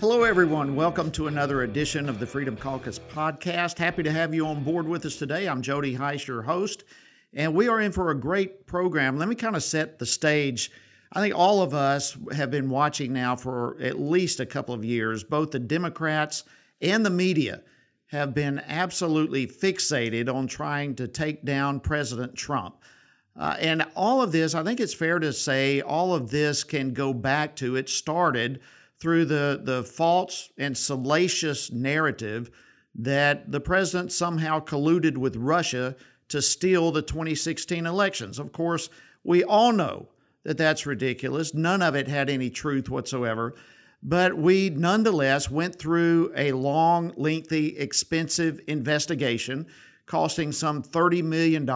Hello, everyone. Welcome to another edition of the Freedom Caucus podcast. Happy to have you on board with us today. I'm Jody Hice, your host, and we are in for a great program. Let me kind of set the stage. I think all of us have been watching now for at least a couple of years. Both the Democrats and the media have been absolutely fixated on trying to take down President Trump. Uh, and all of this, I think it's fair to say, all of this can go back to it started through the, the false and salacious narrative that the president somehow colluded with Russia to steal the 2016 elections. Of course, we all know that that's ridiculous. None of it had any truth whatsoever. But we nonetheless went through a long, lengthy, expensive investigation costing some $30 million.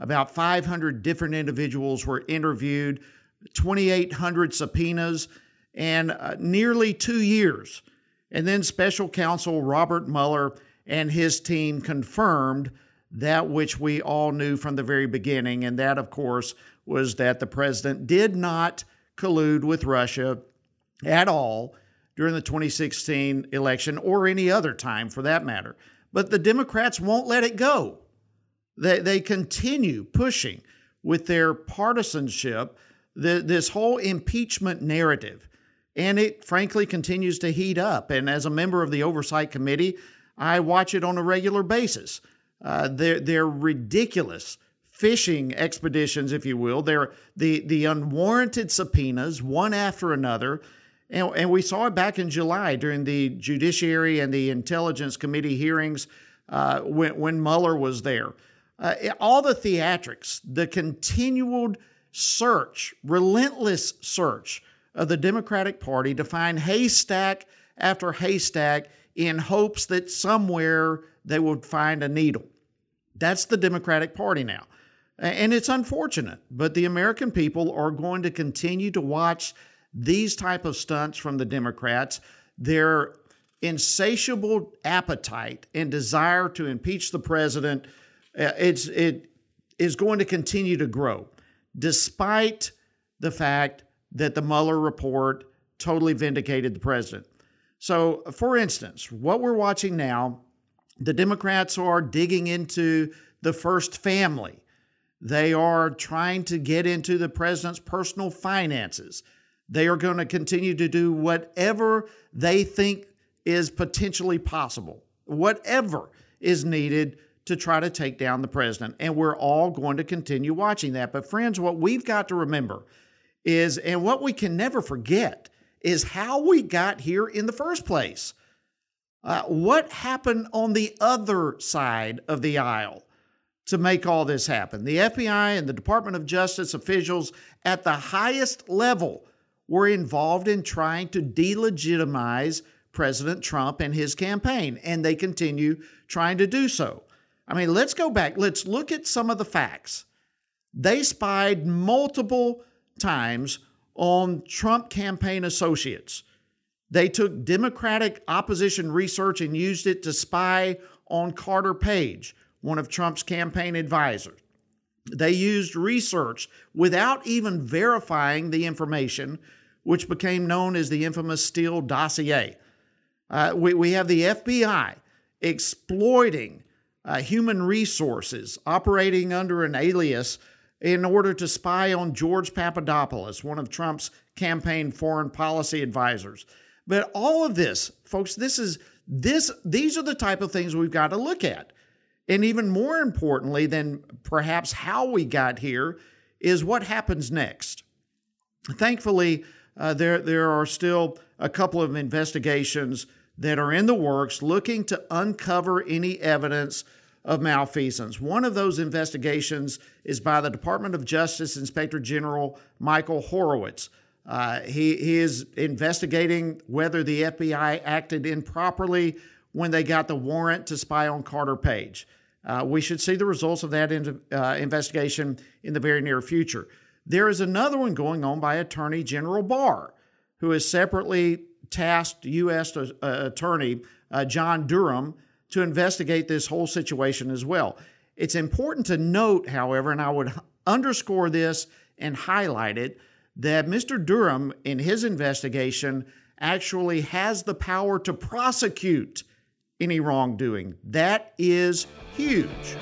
About 500 different individuals were interviewed, 2,800 subpoenas and uh, nearly two years. And then special counsel Robert Mueller and his team confirmed that which we all knew from the very beginning. And that, of course, was that the president did not collude with Russia at all during the 2016 election or any other time for that matter. But the Democrats won't let it go. They, they continue pushing with their partisanship the, this whole impeachment narrative and it frankly continues to heat up. And as a member of the Oversight Committee, I watch it on a regular basis. Uh, they're, they're ridiculous fishing expeditions, if you will. They're the, the unwarranted subpoenas, one after another. And, and we saw it back in July during the Judiciary and the Intelligence Committee hearings uh, when, when Mueller was there. Uh, all the theatrics, the continued search, relentless search of the Democratic Party to find haystack after haystack in hopes that somewhere they would find a needle. That's the Democratic Party now. And it's unfortunate, but the American people are going to continue to watch these type of stunts from the Democrats. Their insatiable appetite and desire to impeach the president uh, it's it is going to continue to grow despite the fact that the Mueller report totally vindicated the president. So, for instance, what we're watching now, the Democrats are digging into the first family. They are trying to get into the president's personal finances. They are going to continue to do whatever they think is potentially possible, whatever is needed to try to take down the president. And we're all going to continue watching that. But, friends, what we've got to remember is, and what we can never forget, is how we got here in the first place. Uh, what happened on the other side of the aisle to make all this happen? The FBI and the Department of Justice officials at the highest level were involved in trying to delegitimize President Trump and his campaign, and they continue trying to do so. I mean, let's go back. Let's look at some of the facts. They spied multiple times on Trump campaign associates. They took Democratic opposition research and used it to spy on Carter Page, one of Trump's campaign advisors. They used research without even verifying the information, which became known as the infamous Steele dossier. Uh, we, we have the FBI exploiting uh, human resources, operating under an alias in order to spy on George Papadopoulos, one of Trump's campaign foreign policy advisors. But all of this, folks, this is this these are the type of things we've got to look at. And even more importantly than perhaps how we got here is what happens next. Thankfully, uh, there there are still a couple of investigations that are in the works looking to uncover any evidence of malfeasance. One of those investigations is by the Department of Justice Inspector General Michael Horowitz. Uh, he, he is investigating whether the FBI acted improperly when they got the warrant to spy on Carter Page. Uh, we should see the results of that in, uh, investigation in the very near future. There is another one going on by Attorney General Barr, who has separately tasked U.S. Uh, Attorney uh, John Durham to investigate this whole situation as well. It's important to note, however, and I would underscore this and highlight it, that Mr. Durham, in his investigation, actually has the power to prosecute any wrongdoing. That is huge.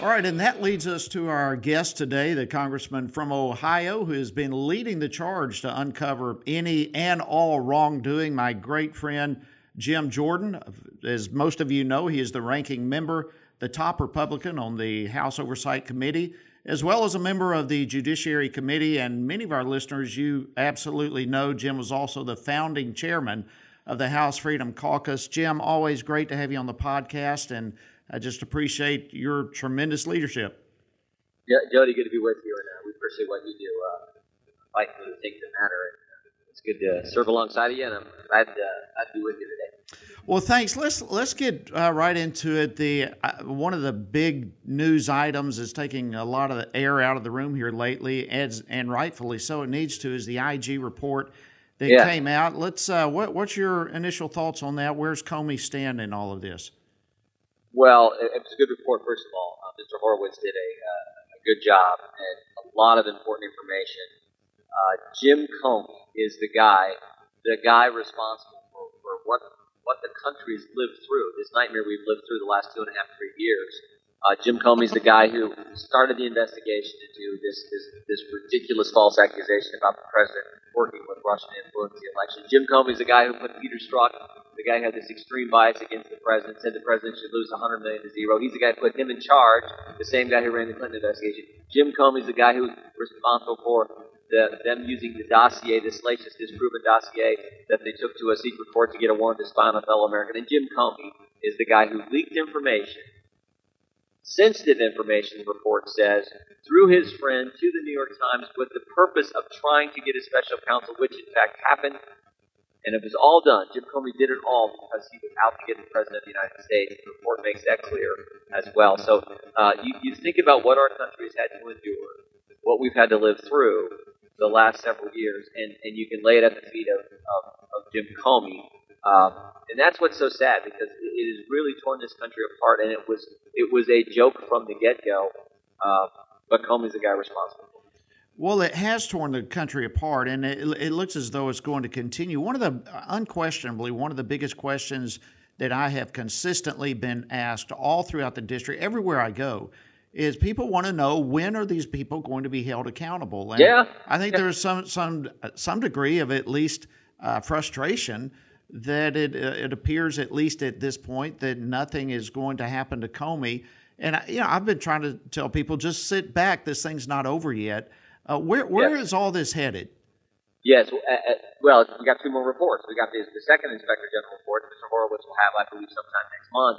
All right, and that leads us to our guest today, the congressman from Ohio, who has been leading the charge to uncover any and all wrongdoing. My great friend, Jim Jordan. As most of you know, he is the ranking member, the top Republican on the House Oversight Committee, as well as a member of the Judiciary Committee. And many of our listeners, you absolutely know, Jim was also the founding chairman of the House Freedom Caucus. Jim, always great to have you on the podcast. And I just appreciate your tremendous leadership. Yeah, Jody, good to be with you, and uh, we appreciate what you do uh, fighting to take the matter. And, good to serve alongside of you, and I'm glad, uh, glad to be with you today. Well, thanks. Let's let's get uh, right into it. The uh, one of the big news items is taking a lot of the air out of the room here lately, as, and rightfully so. It needs to. Is the IG report that yeah. came out? Let's. Uh, what, what's your initial thoughts on that? Where's Comey stand in all of this? Well, it, it was a good report, first of all. Uh, Mr. Horowitz did a, uh, a, good job and a lot of important information. Uh, Jim Comey is the guy, the guy responsible for, for what what the country's lived through, this nightmare we've lived through the last two and a half, three years. Uh, Jim Comey's the guy who started the investigation into this, this, this ridiculous false accusation about the president working with Russian influence in the election. Jim Comey's the guy who put Peter Strzok the guy who had this extreme bias against the president, said the president should lose 100 million to zero. He's the guy who put him in charge, the same guy who ran the Clinton investigation. Jim Comey's the guy who's responsible for the, them using the dossier, the salacious, disproven dossier that they took to a secret court to get a warrant to spy on a fellow American. And Jim Comey is the guy who leaked information, sensitive information, the report says, through his friend to the New York Times with the purpose of trying to get a special counsel, which in fact happened and it was all done. Jim Comey did it all because he was out to get the President of the United States. The report makes that clear as well. So uh, you, you think about what our country has had to endure, what we've had to live through the last several years, and, and you can lay it at the feet of, of, of Jim Comey. Um, and that's what's so sad because it has really torn this country apart, and it was it was a joke from the get go. Uh, but Comey's the guy responsible. Well, it has torn the country apart, and it, it, looks as though it's going to continue. One of the, unquestionably, one of the biggest questions that I have consistently been asked all throughout the district, everywhere I go, is people want to know when are these people going to be held accountable? And yeah, I think yeah. there's some some some degree of at least uh, frustration that it uh, it appears at least at this point that nothing is going to happen to Comey. And I, you know, I've been trying to tell people just sit back. This thing's not over yet. Uh, where where is all this headed? Yes, uh, uh, well, we got two more reports. We got the, the second Inspector General report Mr. Horowitz will have, I believe, sometime next month.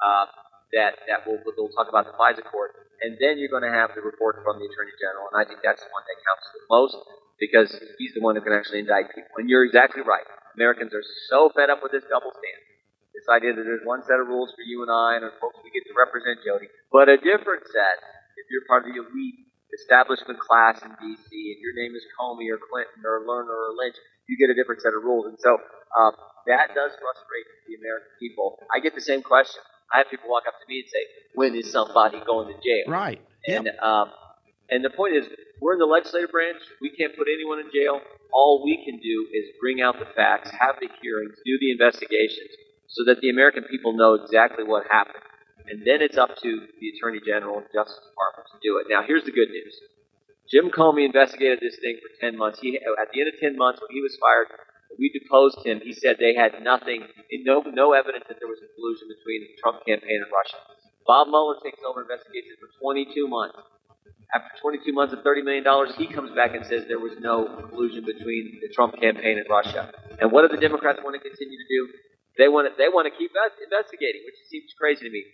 Uh, that that will will talk about the FISA court, and then you're going to have the report from the Attorney General, and I think that's the one that counts the most because he's the one who can actually indict people. And you're exactly right. Americans are so fed up with this double standard. This idea that there's one set of rules for you and I and folks we get to represent Jody, but a different set if you're part of the elite establishment class in D.C. and your name is Comey or Clinton or Lerner or Lynch, you get a different set of rules. And so um, that does frustrate the American people. I get the same question. I have people walk up to me and say, "When is somebody going to jail?" Right. And yep. um, and the point is, we're in the legislative branch. We can't put anyone in jail. All we can do is bring out the facts, have the hearings, do the investigations, so that the American people know exactly what happened and then it's up to the Attorney General and Justice Department to do it. Now, here's the good news. Jim Comey investigated this thing for 10 months. He, at the end of 10 months, when he was fired, we deposed him. He said they had nothing, no, no evidence that there was a collusion between the Trump campaign and Russia. Bob Mueller takes over investigations for 22 months. After 22 months and $30 million, he comes back and says there was no collusion between the Trump campaign and Russia. And what do the Democrats want to continue to do? They want to, they want to keep investigating, which seems crazy to me.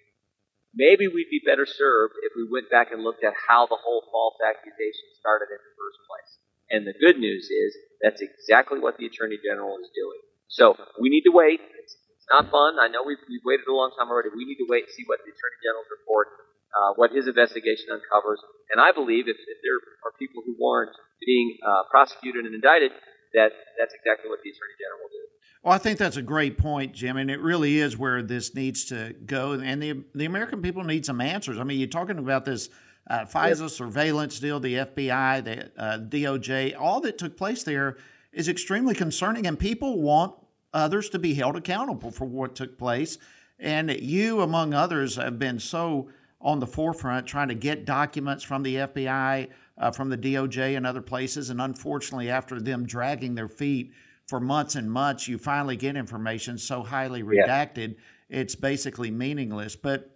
Maybe we'd be better served if we went back and looked at how the whole false accusation started in the first place. And the good news is that's exactly what the Attorney General is doing. So we need to wait. It's, not fun. I know we've, we've, waited a long time already. We need to wait and see what the Attorney General's report, uh, what his investigation uncovers. And I believe if, if there are people who warrant being uh, prosecuted and indicted, that that's exactly what the Attorney General will do. Well, I think that's a great point, Jim, and it really is where this needs to go. And the the American people need some answers. I mean, you're talking about this uh, FISA surveillance deal, the FBI, the uh, DOJ, all that took place there. is extremely concerning, and people want others to be held accountable for what took place. And you, among others, have been so on the forefront trying to get documents from the FBI, uh, from the DOJ, and other places. And unfortunately, after them dragging their feet for months and months, you finally get information so highly redacted, yeah. it's basically meaningless. But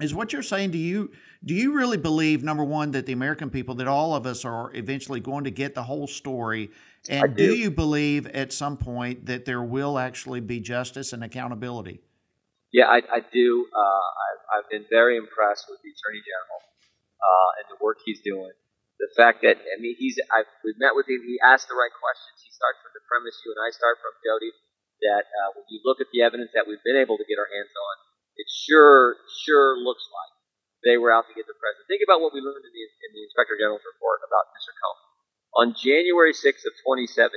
is what you're saying? Do you do you really believe number one that the American people, that all of us are eventually going to get the whole story? And do. do. you believe at some point that there will actually be justice and accountability? Yeah, I, I do. Uh, I've, I've, been very impressed with the Attorney General uh, and the work he's doing. The fact that I mean, he's I've, we've met with him. He asked the right questions. He starts from the premise you and I start from, Jody. That uh, when you look at the evidence that we've been able to get our hands on, it sure sure looks like they were out to get the president. Think about what we learned in the, in the Inspector General's report about Mr. Comey. On January 6th of 2017,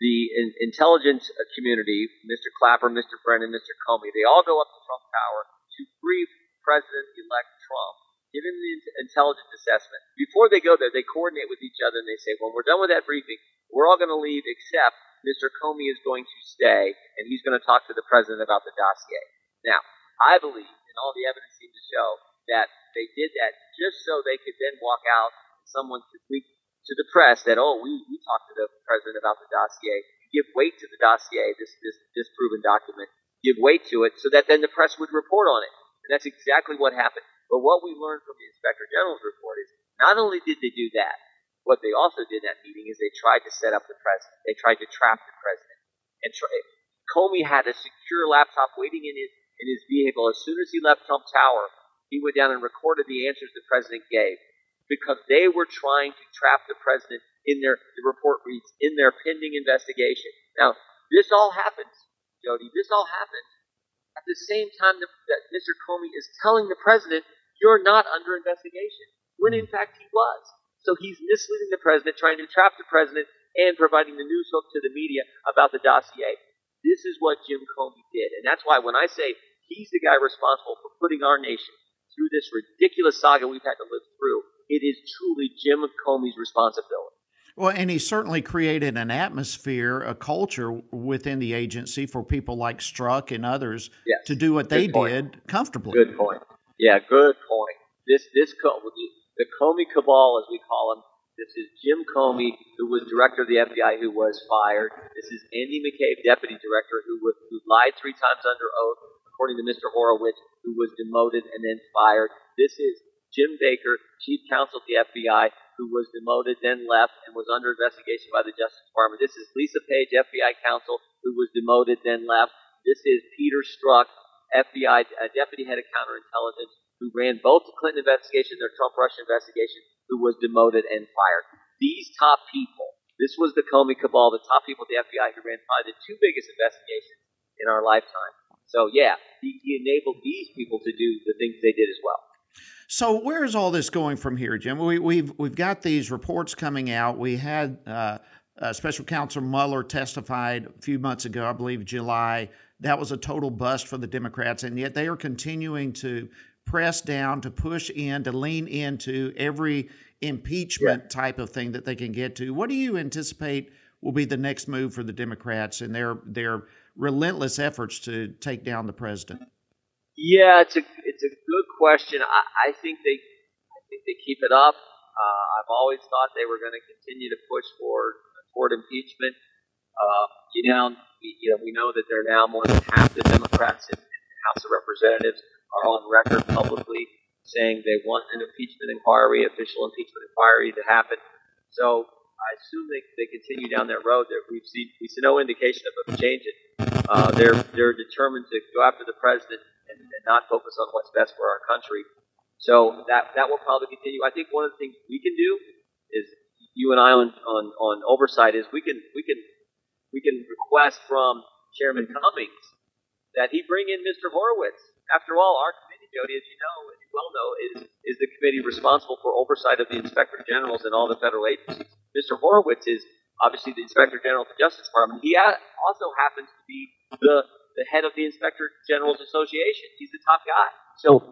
the in, intelligence community, Mr. Clapper, Mr. Brennan, Mr. Comey, they all go up to Trump Tower to brief President-elect Trump, give him the intelligence assessment. Before they go there, they coordinate with each other and they say, when we're done with that briefing, we're all going to leave except Mr. Comey is going to stay and he's going to talk to the president about the dossier. Now, I believe, and all the evidence seems to show, that they did that just so they could then walk out and someone could leak to the press that, oh, we, we talked to the president about the dossier, give weight to the dossier, this, this disproven document, give weight to it so that then the press would report on it. And that's exactly what happened. But what we learned from the Inspector General's report is not only did they do that, what they also did in that meeting is they tried to set up the president. They tried to trap the president. And try, Comey had a secure laptop waiting in his. As soon as he left Trump Tower, he went down and recorded the answers the president gave because they were trying to trap the president in their, the report reads, in their pending investigation. Now, this all happens, Jody, this all happens at the same time that, that Mr. Comey is telling the president, you're not under investigation, when in fact he was. So he's misleading the president, trying to trap the president, and providing the news hook to the media about the dossier. This is what Jim Comey did. And that's why when I say he's the guy responsible for putting our nation through this ridiculous saga we've had to live through, it is truly Jim Comey's responsibility. Well, and he certainly created an atmosphere, a culture within the agency for people like Strzok and others yes. to do what good they point. did comfortably. Good point. Yeah, good point. This this the Comey cabal, as we call him. This is Jim Comey, who was director of the FBI, who was fired. This is Andy McCabe, deputy director, who was, who lied three times under oath, according to Mr. Horowitz, who was demoted and then fired. This is Jim Baker, chief counsel at the FBI, who was demoted, then left, and was under investigation by the Justice Department. This is Lisa Page, FBI counsel, who was demoted, then left. This is Peter Strzok, FBI uh, deputy head of counterintelligence, who ran both the Clinton investigation and the Trump Russia investigation, who was demoted and fired. These top people, this was the Comey cabal, the top people at the FBI who ran probably the two biggest investigations in our lifetime. So yeah, he, he enabled these people to do the things they did as well. So where is all this going from here, Jim? We, have we've, we've got these reports coming out. We had uh, uh, Special Counsel Mueller testified a few months ago, I believe July. That was a total bust for the Democrats, and yet they are continuing to press down, to push in, to lean into every impeachment yeah. type of thing that they can get to. What do you anticipate will be the next move for the Democrats in their their relentless efforts to take down the president? Yeah, it's a it's a good question. I, I think they I think they keep it up. Uh, I've always thought they were going to continue to push for toward impeachment. Uh, you know, we, you know, we know that they're now more than half the Democrats in, in the House of Representatives are on record publicly saying they want an impeachment inquiry, official impeachment inquiry to happen. So I assume they, they continue down that road. There, we've seen we see no indication of them changing. Uh, they're they're determined to go after the president and, and not focus on what's best for our country. So that that will probably continue. I think one of the things we can do is you and I on, on, on oversight is we can we can we can request from Chairman Cummings that he bring in Mr. Horowitz. After all, our committee, Jody, as you know, well know, is is the committee responsible for oversight of the Inspector Generals and all the federal agencies. Mr. Horowitz is obviously the Inspector General of the Justice Department. He also happens to be the the head of the Inspector General's Association. He's the top guy. So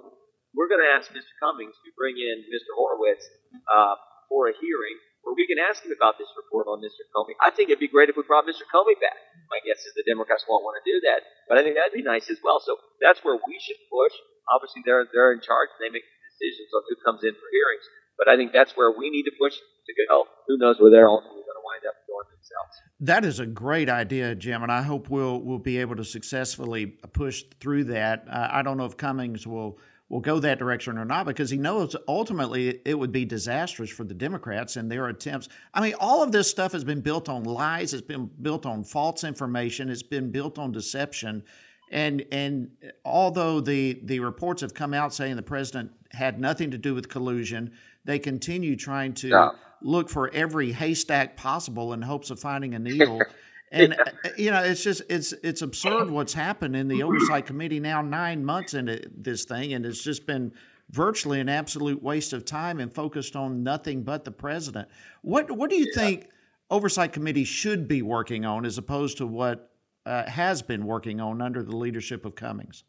we're going to ask Mr. Cummings to bring in Mr. Horowitz uh, for a hearing. where we can ask him about this report on Mr. Comey. I think it'd be great if we brought Mr. Comey back. My guess is the Democrats won't want to do that, but I think that'd be nice as well. So that's where we should push. Obviously, they're they're in charge and they make the decisions on who comes in for hearings. But I think that's where we need to push to go. Who knows where they're ultimately going to wind up going themselves. That is a great idea, Jim, and I hope we'll we'll be able to successfully push through that. Uh, I don't know if Cummings will will go that direction or not because he knows ultimately it would be disastrous for the Democrats and their attempts. I mean, all of this stuff has been built on lies, it's been built on false information, it's been built on deception. And and although the the reports have come out saying the president had nothing to do with collusion, they continue trying to yeah. look for every haystack possible in hopes of finding a needle. and yeah. Uh, you know, it's just it's it's absurd what's happened in the oversight committee now nine months into this thing, and it's just been virtually an absolute waste of time and focused on nothing but the president. What what do you yeah. think oversight committee should be working on as opposed to what uh, has been working on under the leadership of Cummings?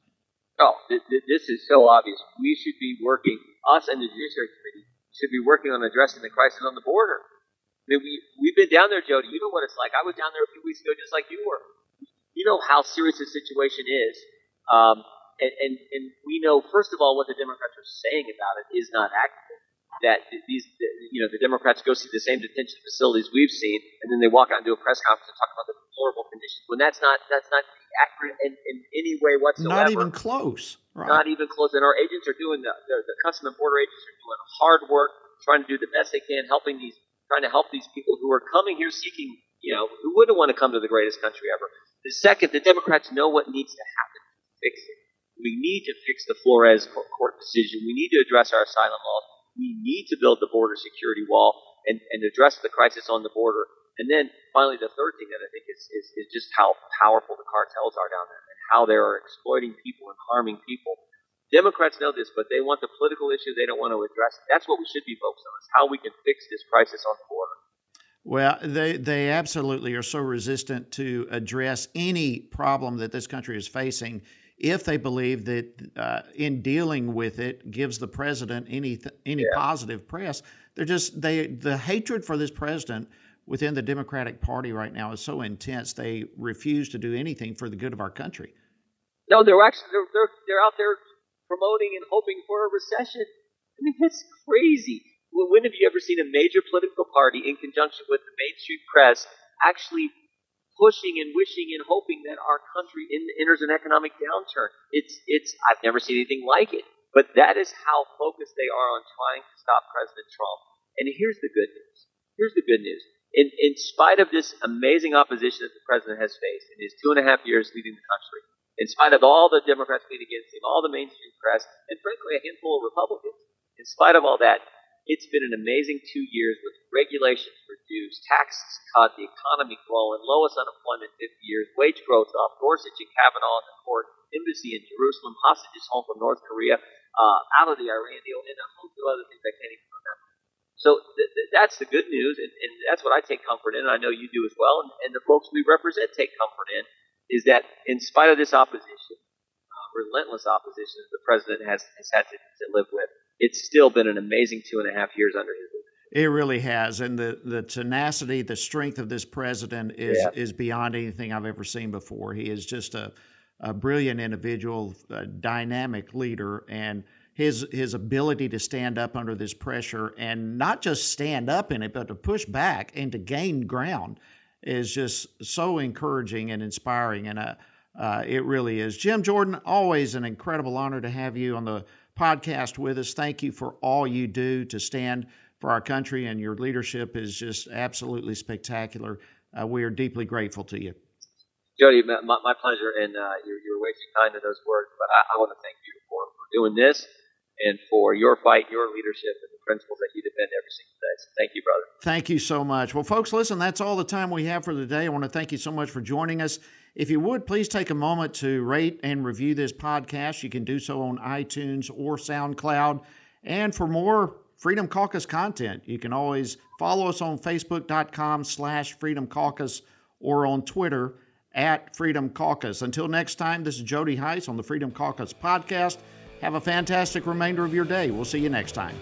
Oh, this is so obvious. We should be working, us and the Judiciary Committee should be working on addressing the crisis on the border. I mean, we, we've been down there, Jody. You know what it's like. I was down there a few weeks ago just like you were. You know how serious the situation is. Um, and, and, and we know, first of all, what the Democrats are saying about it is not accurate. That these, you know, the Democrats go see the same detention facilities we've seen, and then they walk out and do a press conference and talk about the deplorable conditions. When that's not that's not accurate in, in any way whatsoever. Not even close. Right. Not even close. And our agents are doing the, the the custom and border agents are doing hard work, trying to do the best they can, helping these trying to help these people who are coming here seeking, you know, who wouldn't want to come to the greatest country ever. The second, the Democrats know what needs to happen to fix it. We need to fix the Flores court decision. We need to address our asylum laws. We need to build the border security wall and, and address the crisis on the border. And then finally, the third thing that I think is, is, is just how powerful the cartels are down there and how they are exploiting people and harming people. Democrats know this, but they want the political issue. They don't want to address it. That's what we should be focused on: is how we can fix this crisis on the border. Well, they they absolutely are so resistant to address any problem that this country is facing if they believe that uh, in dealing with it gives the president any any yeah. positive press. They're just they the hatred for this president within the Democratic Party right now is so intense. They refuse to do anything for the good of our country. No, they're actually they're they're, they're out there promoting and hoping for a recession. I mean, that's crazy. When have you ever seen a major political party in conjunction with the mainstream press actually pushing and wishing and hoping that our country enters an economic downturn? It's, it's, I've never seen anything like it. But that is how focused they are on trying to stop President Trump. And here's the good news. Here's the good news. In, in spite of this amazing opposition that the president has faced in his two and a half years leading the country, in spite of all the Democrats being against him, all the mainstream press, and frankly, a handful of Republicans. In spite of all that, it's been an amazing two years with regulations reduced, taxes cut, the economy growing, lowest unemployment in 50 years, wage growth up, Gorsuch and Kavanaugh in the court, embassy in Jerusalem, hostages home from North Korea, uh, out of the Iran deal, and a host of other things I can't even remember. So th- th- that's the good news, and, and, that's what I take comfort in, and I know you do as well, and, and the folks we represent take comfort in is that in spite of this opposition, uh, relentless opposition that the president has, has had to, to live with, it's still been an amazing two and a half years under his leadership. It really has, and the, the tenacity, the strength of this president is yeah. is beyond anything I've ever seen before. He is just a, a brilliant individual, a dynamic leader, and his his ability to stand up under this pressure and not just stand up in it, but to push back and to gain ground is just so encouraging and inspiring. And uh, uh, it really is. Jim Jordan, always an incredible honor to have you on the podcast with us. Thank you for all you do to stand for our country, and your leadership is just absolutely spectacular. Uh, we are deeply grateful to you. Jody, my, my pleasure, and uh, you're, you're, way too kind to those words, but I, I want to thank you for, for doing this and for your fight, your leadership, and the principles that you defend every single day. So thank you, brother. Thank you so much. Well, folks, listen, that's all the time we have for today. I want to thank you so much for joining us. If you would, please take a moment to rate and review this podcast. You can do so on iTunes or SoundCloud. And for more Freedom Caucus content, you can always follow us on Facebook.com slash Freedom Caucus or on Twitter at Freedom Caucus. Until next time, this is Jody Hice on the Freedom Caucus podcast. Have a fantastic remainder of your day. We'll see you next time.